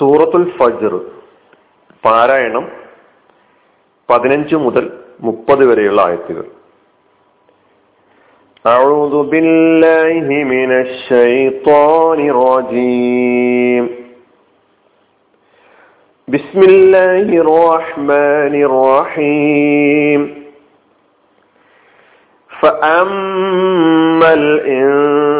സൂറത്തുൽ ഫജ്ർ പാരായണം പതിനഞ്ച് മുതൽ മുപ്പത് വരെയുള്ള ആയത്തുകൾ أعوذ بالله من الشيطان الرجيم بسم الله الرحمن الرحيم فأما الإنسان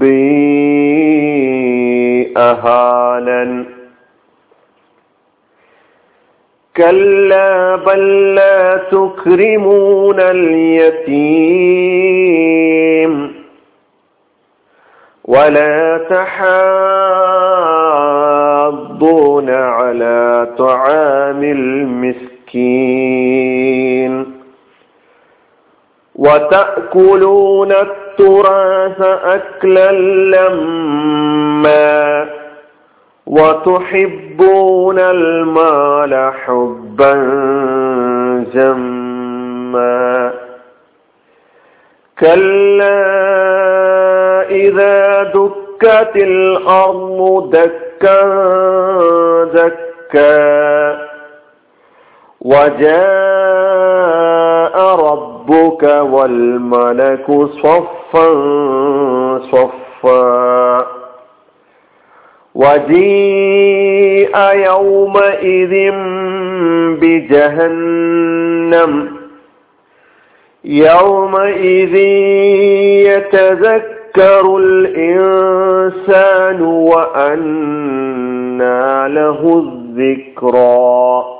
ربي أهانن كلا بل لا تكرمون اليتيم ولا تحاضون على طعام المسكين وتأكلون التراث أكلا لما وتحبون المال حبا جما كلا إذا دكت الأرض دكا دكا وجاء ربك والملك صفا صفا. وجيء يومئذ بجهنم. يومئذ يتذكر الإنسان وأنى له الذكرى.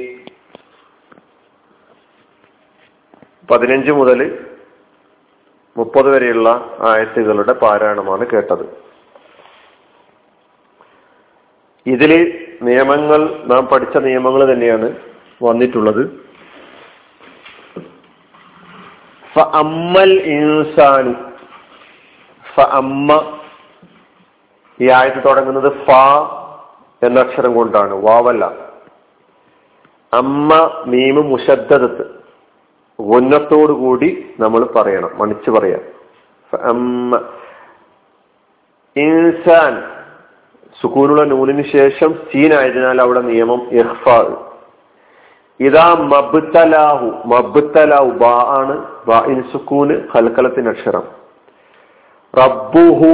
പതിനഞ്ച് മുതൽ മുപ്പത് വരെയുള്ള ആയത്തുകളുടെ പാരായണമാണ് കേട്ടത്. ഇതിൽ നിയമങ്ങൾ നാം പഠിച്ച നിയമങ്ങൾ തന്നെയാണ് വന്നിട്ടുള്ളത്. ഇൻസാനു. അമ്മ ഈ ആയത്ത് തുടങ്ങുന്നത് ഫ എന്ന അക്ഷരം കൊണ്ടാണ്. വാവല്ല. അമ്മ മീമ് മുഷദ്ദത്ത് ഉന്നത്തോടു കൂടി നമ്മൾ പറയണം മണിച്ചു പറയാം. ഇൻസാൻ സുക്കൂനുള്ള നൂലിന് ശേഷം സീൻ ആയതിനാൽ അവിടെ നിയമം ഇർഫാ ഇതാ മബ്തലാഹു മബ്തലാഹു ബാ ആണ് ബാ ഇൻ സുക്കൂന് കൽക്കലത്തിന് അക്ഷരം. റബ്ബുഹു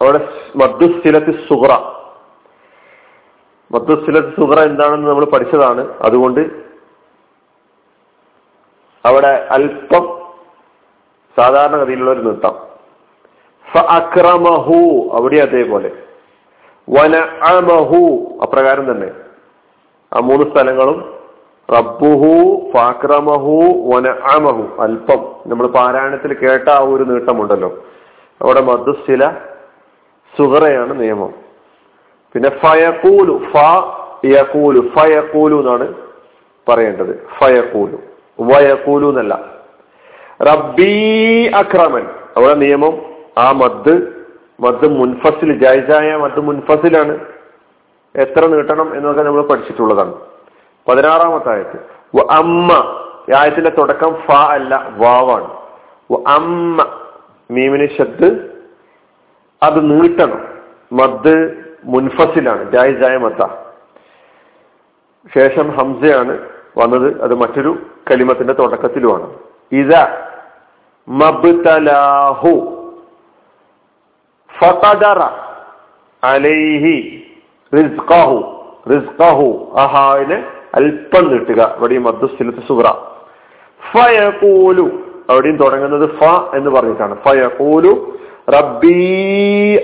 അവിടെ മദ്ദുസ്ഥിലത്തി സുഹറ മദ്ദുസ്ഥിലത്തി സുഹറ എന്താണെന്ന് നമ്മൾ പഠിച്ചതാണ്. അതുകൊണ്ട് അവിടെ അല്പം സാധാരണഗതിയിലുള്ള ഒരു നൃത്തം. അക്രമഹു അവിടെ അതേപോലെ. വന അമഹു അപ്രകാരം തന്നെ. ആ മൂന്ന് സ്ഥലങ്ങളും റബ്ബുഹു ഫാക്രമഹു വന അമഹു. അല്പം. നമ്മൾ പാരായണത്തിൽ കേട്ട ആ ഒരു നീട്ടമുണ്ടല്ലോ. അവിടെ മധുസ്ഥില സുഹറയാണ് നിയമം. പിന്നെ ഫയക്കൂലു ഫ യക്കൂലു ഫയക്കൂലു എന്നാണ് പറയേണ്ടത്. ഫയക്കൂലു വയക്കൂലു എന്നല്ല അക്രമൻ. അവിടെ നിയമം ആ മദ് മദ് മുൻഫസിൽ ജൈജായ മദ് മുൻഫസിലാണ്. എത്ര നീട്ടണം എന്നൊക്കെ നമ്മൾ പഠിച്ചിട്ടുള്ളതാണ്. പതിനാറാമത്തെ ആയത്ത് അമ്മ ആയത്തിന്റെ തുടക്കം ഫ അല്ല വാവാണ്. അമ്മ മീമിന് ശബ്ദ് അത് നീട്ടണം. മദ് മുൻഫസിലാണ് ജായ മദ്ദ. ശേഷം ഹംസയാണ്. വന്നത് അത് മറ്റൊരു കലിമത്തിന്റെ തുടക്കത്തിലുമാണ്. ഇത മബ്തലാഹു ഫഖദറ അലൈഹി റിസ്ഖഹു റിസ്ഖഹു അഹാവിനെ അല്പം നീട്ടുക. ഇവിടെയും മദ്ദുസ്ഥിലത്ത് സുബ്ര ഫയഖൂലു അവിടെയും തുടങ്ങുന്നത് ഫ എന്ന് പറഞ്ഞിട്ടാണ്. ഫയഖൂലു റബ്ബീ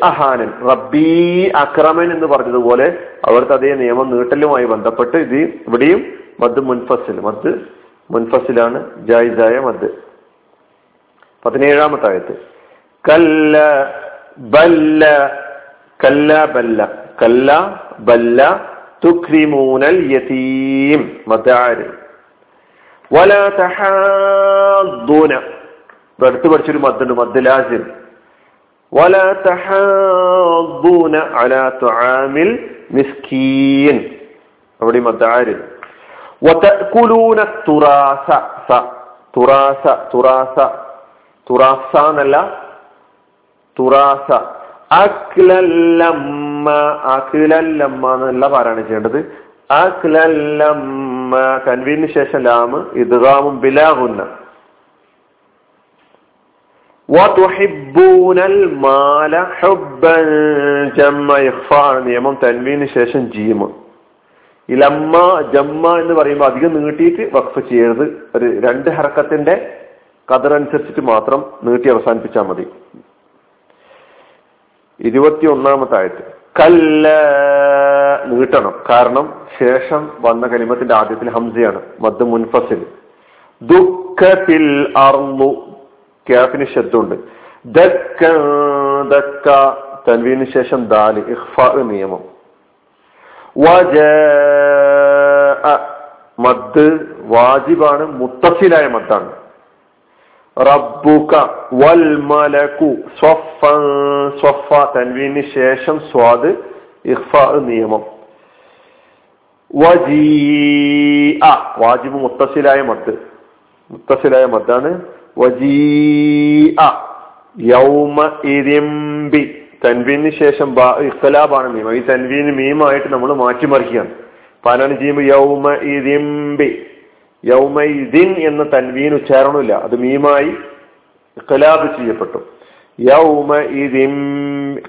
അഹാനൻ റബ്ബീ അക്രമൻ എന്ന് പറഞ്ഞതുപോലെ അവിടുത്തെ അതേ നിയമം നീട്ടലുമായി ബന്ധപ്പെട്ട് ഇത് ഇവിടെയും മദ് മുൻഫസിൽ മദ് മുൻഫസിലാണ് ജായിസായ മദ്. പതിനേഴാമത്തെ ആയത്ത് കല്ല ബല്ല കല്ല ബല്ല കല്ല ബല്ല തുക്രിമൂനൽ യതീം. മദാര് വല തഹാദ്ദൂന അടുത്ത് പഠിച്ചൊരു മദ്ദുണ്ട് മദ്ദലാജിൻ വല തഹാദ്ദൂന അലാ തുആമിൽ മിസ്കീൻ. അവിടെ വതഅകുലൂന തുറാസ സ തുറാസ തുറാസ തുറാസ എന്നല്ല തുറാസ. അക്ലല്ലമ്മ അക്ലല്ലമ്മ എന്നല്ല പാരായണം ചെയ്യേണ്ടത്. അക്ലല്ലമ്മ തൻവീന് ശേഷം ലാമ് ഇദ്ഗാമും ബിലാഹുന്ന നിയമം തൻവീന് ശേഷം ജീമ്. ഇലമ്മ ലമ്മ ജമ്മ എന്ന് പറയുമ്പോൾ അധികം നീട്ടിയിട്ട് വഖഫ് ചെയ്യരുത്. ഒരു രണ്ട് ഹറക്കത്തിന്റെ കതറനുസരിച്ചിട്ട് മാത്രം നീട്ടി അവസാനിപ്പിച്ചാൽ മതി. ഇരുപത്തി ഒന്നാമത്തെ ആയത്ത്. കല്ല നീട്ടണം. കാരണം ശേഷം വന്ന കലിമത്തിന്റെ ആദ്യത്തിൽ ഹംസയാണ്. മദ് മുൻഫസിൽ. ദുഃഖത്തിൽ അർന്നു ക്യാഫിന് ശബ്ദമുണ്ട്. ദക്ക ദക്ക തൻവീന് ശേഷം ദാൽ ഇഖ്ഫ നിയമം. വജ മദ് വാജിബാണ് മുത്തസിലായ മദ്ദാണ്. റബ്ബുക വൽ മലകു സ്വഫൻ സ്വഫ തൻവീന് ശേഷം സ്വാദ് ഇഖ്ഫ നിയമം. വജീ വാജിബ് മുത്തസിലായ മദ് മുത്തസിലായ മദ്ദാണ്. വജീ യൗമ തൻവീന് ശേഷം ഇഖ്ലാബാണ് മീം ഈ തൻവീന് മീമായിട്ട് നമ്മൾ മാറ്റിമറിക്കുകയാണ്. പാലാണ് ചെയ്യുമ്പോൾ യൗമ ഇരിമ്പി യൗമ ഇതിൻ എന്ന തൻവീൻ ഉച്ചാരണമില്ല അത് മീമായി ഇഖ്ലാബ് ചെയ്യപ്പെട്ടു. യൗമ ഇരിം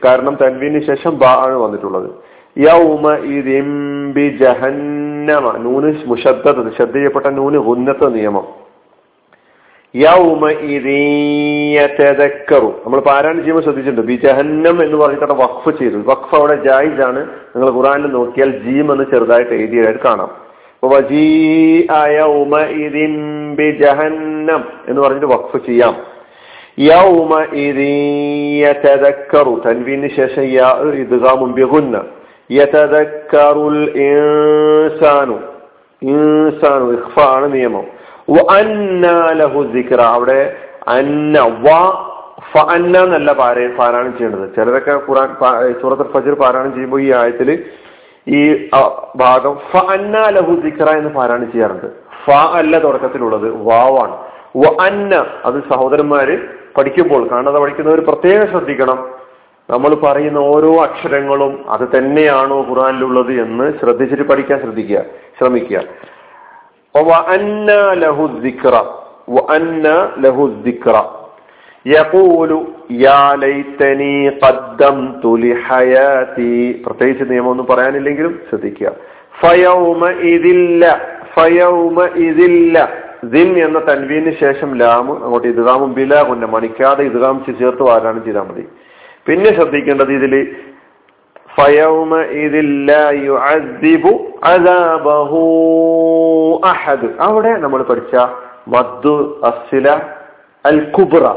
കാരണം തൻവീന് ശേഷം ബാ ആണ് വന്നിട്ടുള്ളത്. യൗമ ഇരിമ്പി ജഹന്നമ. നൂന് മുഷദ്ദത്ത് ശ്രദ്ധ ചെയ്യപ്പെട്ട നൂന് ഉന്നത നിയമം. യൗമ ഇതക്കറു നമ്മൾ പാരായണം ചെയ്യുമ്പോൾ ശ്രദ്ധിച്ചിട്ടുണ്ട്. ബി ജഹന്നം എന്ന് പറഞ്ഞിട്ട് വഖഫ് ചെയ്തു. വഖഫ് അവിടെ ജായിസ് ആണ് നിങ്ങൾ ഖുറാനിൽ നോക്കിയാൽ ജീം എന്ന് ചെറുതായിട്ട് എഴുതിയതായിട്ട് കാണാം. ജഹന്നം എന്ന് പറഞ്ഞിട്ട് വഖഫ് ചെയ്യാം. യൗമ യതദക്കറു തൻവീന് ശേഷം യാ ഇദ്ഗാമും യതദക്കറുൽ ഇൻസാനു. ഇൻസാനു ഇഖ്ഫ ആണ് നിയമം. ലഹു അവിടെ അന്ന വ എന്നല്ല പാരായണം ചെയ്യേണ്ടത്. ചിലരൊക്കെ ഖുറാൻ സൂറത്ത് ഫജർ പാരായണം ചെയ്യുമ്പോൾ ഈ ആയത്തിൽ ഈ ഭാഗം ഫ അന്ന ലഹു ദിക്ര എന്ന് പാരായണം ചെയ്യാറുണ്ട്. ഫ അല്ല തുടക്കത്തിലുള്ളത് വാവാണ്. വ അന്ന അത് സഹോദരന്മാര് പഠിക്കുമ്പോൾ കാണാതെ പഠിക്കുന്നവർ പ്രത്യേകം ശ്രദ്ധിക്കണം. നമ്മൾ പറയുന്ന ഓരോ അക്ഷരങ്ങളും അത് തന്നെയാണോ ഖുറാനിലുള്ളത് എന്ന് ശ്രദ്ധിച്ചിട്ട് പഠിക്കാൻ ശ്രദ്ധിക്കുക ശ്രമിക്കുക. പ്രത്യേകിച്ച് നിയമമൊന്നും പറയാനില്ലെങ്കിലും ശ്രദ്ധിക്കുക. എന്ന തൻവീന് ശേഷം ലാമ് അങ്ങോട്ട് ഇദ്ഗാമും ബില കൊണ്ട് മണിക്കാതെ ഇദ്ഗാം ചേർത്ത് വാരാണ് ചെയ്താൽ മതി. പിന്നെ ശ്രദ്ധിക്കേണ്ടത് ഇതിൽ അഹദ് അവിടെ നമ്മൾ പഠിച്ച മദ്ദു അസില അൽ കുബ്ര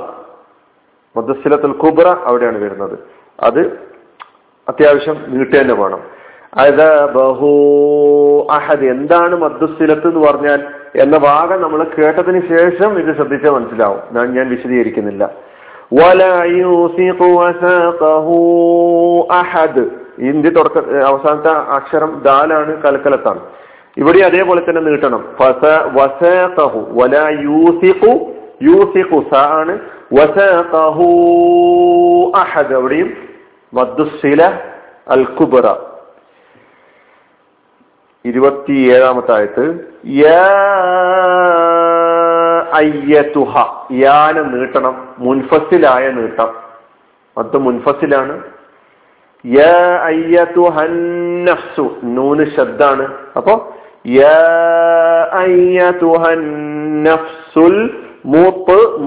മദ്ദുസിലത്തുൽ കുബ്ര അവിടെയാണ് വരുന്നത്. അത് അത്യാവശ്യം നീട്ടി തന്നെ വേണം. ബഹു അഹദ്. എന്താണ് മദ്സിലത്ത് എന്ന് പറഞ്ഞാൽ എന്ന ഭാഗം നമ്മൾ കേട്ടതിന് ശേഷം ഇത് ശ്രദ്ധിച്ചാൽ മനസ്സിലാവും. ഞാൻ വിശദീകരിക്കുന്നില്ല. അഹദ്. ഇന്ത്യ തുടക്ക അവസാനത്തെ അക്ഷരം ദാലാണ് കലക്കലത്താണ് ഇവിടെ അതേപോലെ തന്നെ നീട്ടണം. വസഖഹു വലാ ആണ്. വസഖഹു അവിടെയും മദ്ദുസില അൽ കുബറ ഇരുപത്തിയേഴാമത്തെ ആയത്ത് യാന നീട്ടണം. മുൻഫസിലായ നീട്ടം. അത് മുൻഫസിലാണ്. നൂന് ശബ്ദാണ്. അപ്പോ നഫ്സുൽ മൂപ്പ്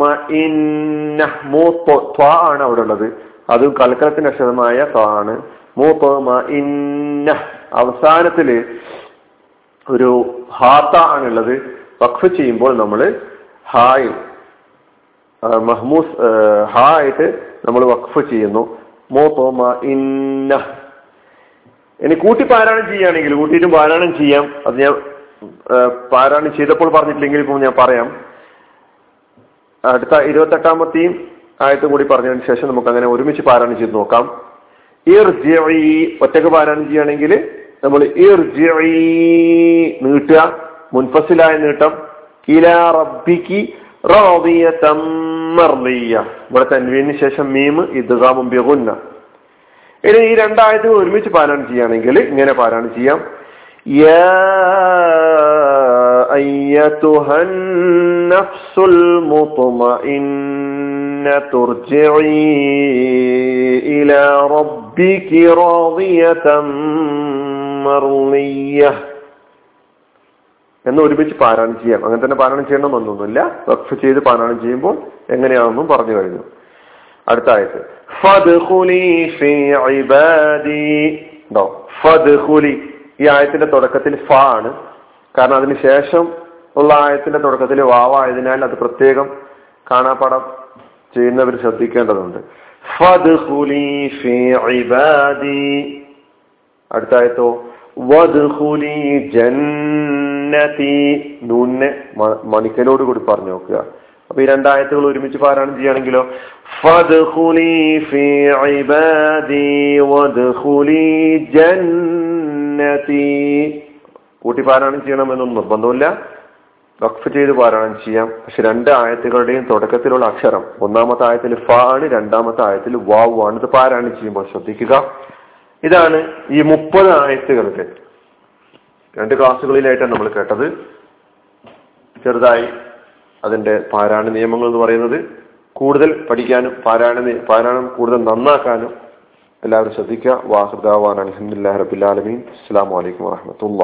മൂപ്പ് ആണ് അവിടെ ഉള്ളത്. അത് കൽക്കലത്തിന്റെ അക്ഷരമായ ആണ്. മൂപ്പ് അവസാനത്തിൽ ഒരു ഹാത്ത ആണുള്ളത് വഖഫ് ചെയ്യുമ്പോൾ നമ്മൾ ഹായ് മഹ്മൂസ് ഹാ ആയിട്ട് നമ്മൾ വഖഫ് ചെയ്യുന്നു. ഇന്ന. ഇനി കൂട്ടി പാരായണം ചെയ്യുകയാണെങ്കിൽ കൂട്ടിയിട്ടും പാരായണം ചെയ്യാം. അത് ഞാൻ പാരായണം ചെയ്തപ്പോൾ പറഞ്ഞിട്ടില്ലെങ്കിൽ ഇപ്പോൾ ഞാൻ പറയാം. അടുത്ത ഇരുപത്തെട്ടാമത്തെയും ആയത്തും കൂടി പറഞ്ഞതിന് ശേഷം നമുക്ക് അങ്ങനെ ഒരുമിച്ച് പാരായണം ചെയ്ത് നോക്കാം. ഒറ്റയ്ക്ക് പാരായണം ചെയ്യുകയാണെങ്കിൽ നമ്മൾ നീട്ടുക. മുൻഫസിലായ നീട്ടം. ഇലാ റബ്ബിക്ക് ഇവിടെ തൻവീന് ശേഷം മീമ് ഇദ്ഗാമും ബിഗുന്ന ഇനി ഈ രണ്ടായത്തുകൾ ഒരുമിച്ച് പാരായണം ചെയ്യുകയാണെങ്കിൽ ഇങ്ങനെ പാരായണം ചെയ്യാം أيتها النفس المطمئنة ترجعي إلى ربك راضية مرضية എന്ന് ഒരുമിച്ച് പാരായണം ചെയ്യാം. അങ്ങനെ തന്നെ പാരായണം ചെയ്യണമെന്നൊന്നുമില്ല വഖഫ് ചെയ്ത് പാരായണം ചെയ്യുമ്പോൾ എങ്ങനെയാണെന്നും പറഞ്ഞു കഴിഞ്ഞു. അടുത്ത ആയത്ത്. ഈ ആയത്തിന്റെ തുടക്കത്തിൽ ഫ ആണ്. കാരണം അതിന് ശേഷം ഉള്ള ആയത്തിന്റെ തുടക്കത്തിൽ വാവായതിനാൽ അത് പ്രത്യേകം കാണാപ്പാടം ചെയ്യുന്നവർ ശ്രദ്ധിക്കേണ്ടതുണ്ട്. അടുത്ത ആയത്തോ. വദ്ഖുലി ജന്നതി നൂന്നെ മണിക്കലോട് കൂടി പറഞ്ഞു നോക്കുക. അപ്പൊ ഈ രണ്ടായത്തുകൾ ഒരുമിച്ച് പാരായണം ചെയ്യുകയാണെങ്കിലോ കൂട്ടി പാരായണം ചെയ്യണമെന്നൊന്നും നിർബന്ധമില്ല. വഖഫ് ചെയ്ത് പാരായണം ചെയ്യാം. പക്ഷെ രണ്ട് ആയത്തുകളുടെയും തുടക്കത്തിലുള്ള അക്ഷരം ഒന്നാമത്തെ ആയത്തിൽ ഫ ആണ് രണ്ടാമത്തെ ആയത്തിൽ വാവ് ആണ്. ഇത് പാരായണം ചെയ്യുമ്പോൾ ശ്രദ്ധിക്കുക. ഇതാണ് ഈ മുപ്പത് ആയത്തുകളുടെ രണ്ട് ക്ലാസ്സുകളിലായിട്ടാണ് നമ്മൾ കേട്ടത്. ചെറുതായി അതിന്റെ പാരായണ നിയമങ്ങൾ എന്ന് പറയുന്നത് കൂടുതൽ പഠിക്കാനും പാരായണ പാരായണം കൂടുതൽ നന്നാക്കാനും എല്ലാവരും ശ്രദ്ധിക്കുക. വാഹൃദാവാൻ അലഹമുല്ലാ റബിലാലമീൻ അസ്സാം വലൈക്കും വാഹമത്തുള്ള